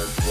Thank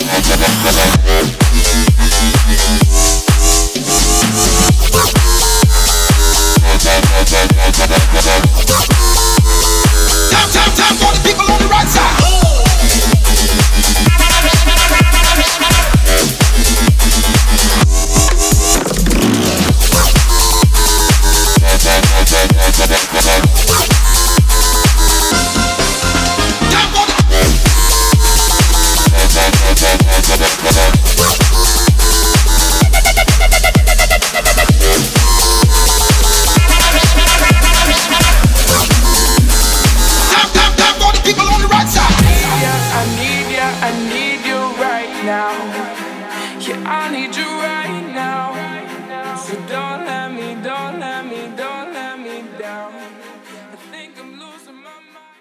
Let's go. Yeah, I need you right now. So don't let me, don't let me, don't let me down. I think I'm losing my mind.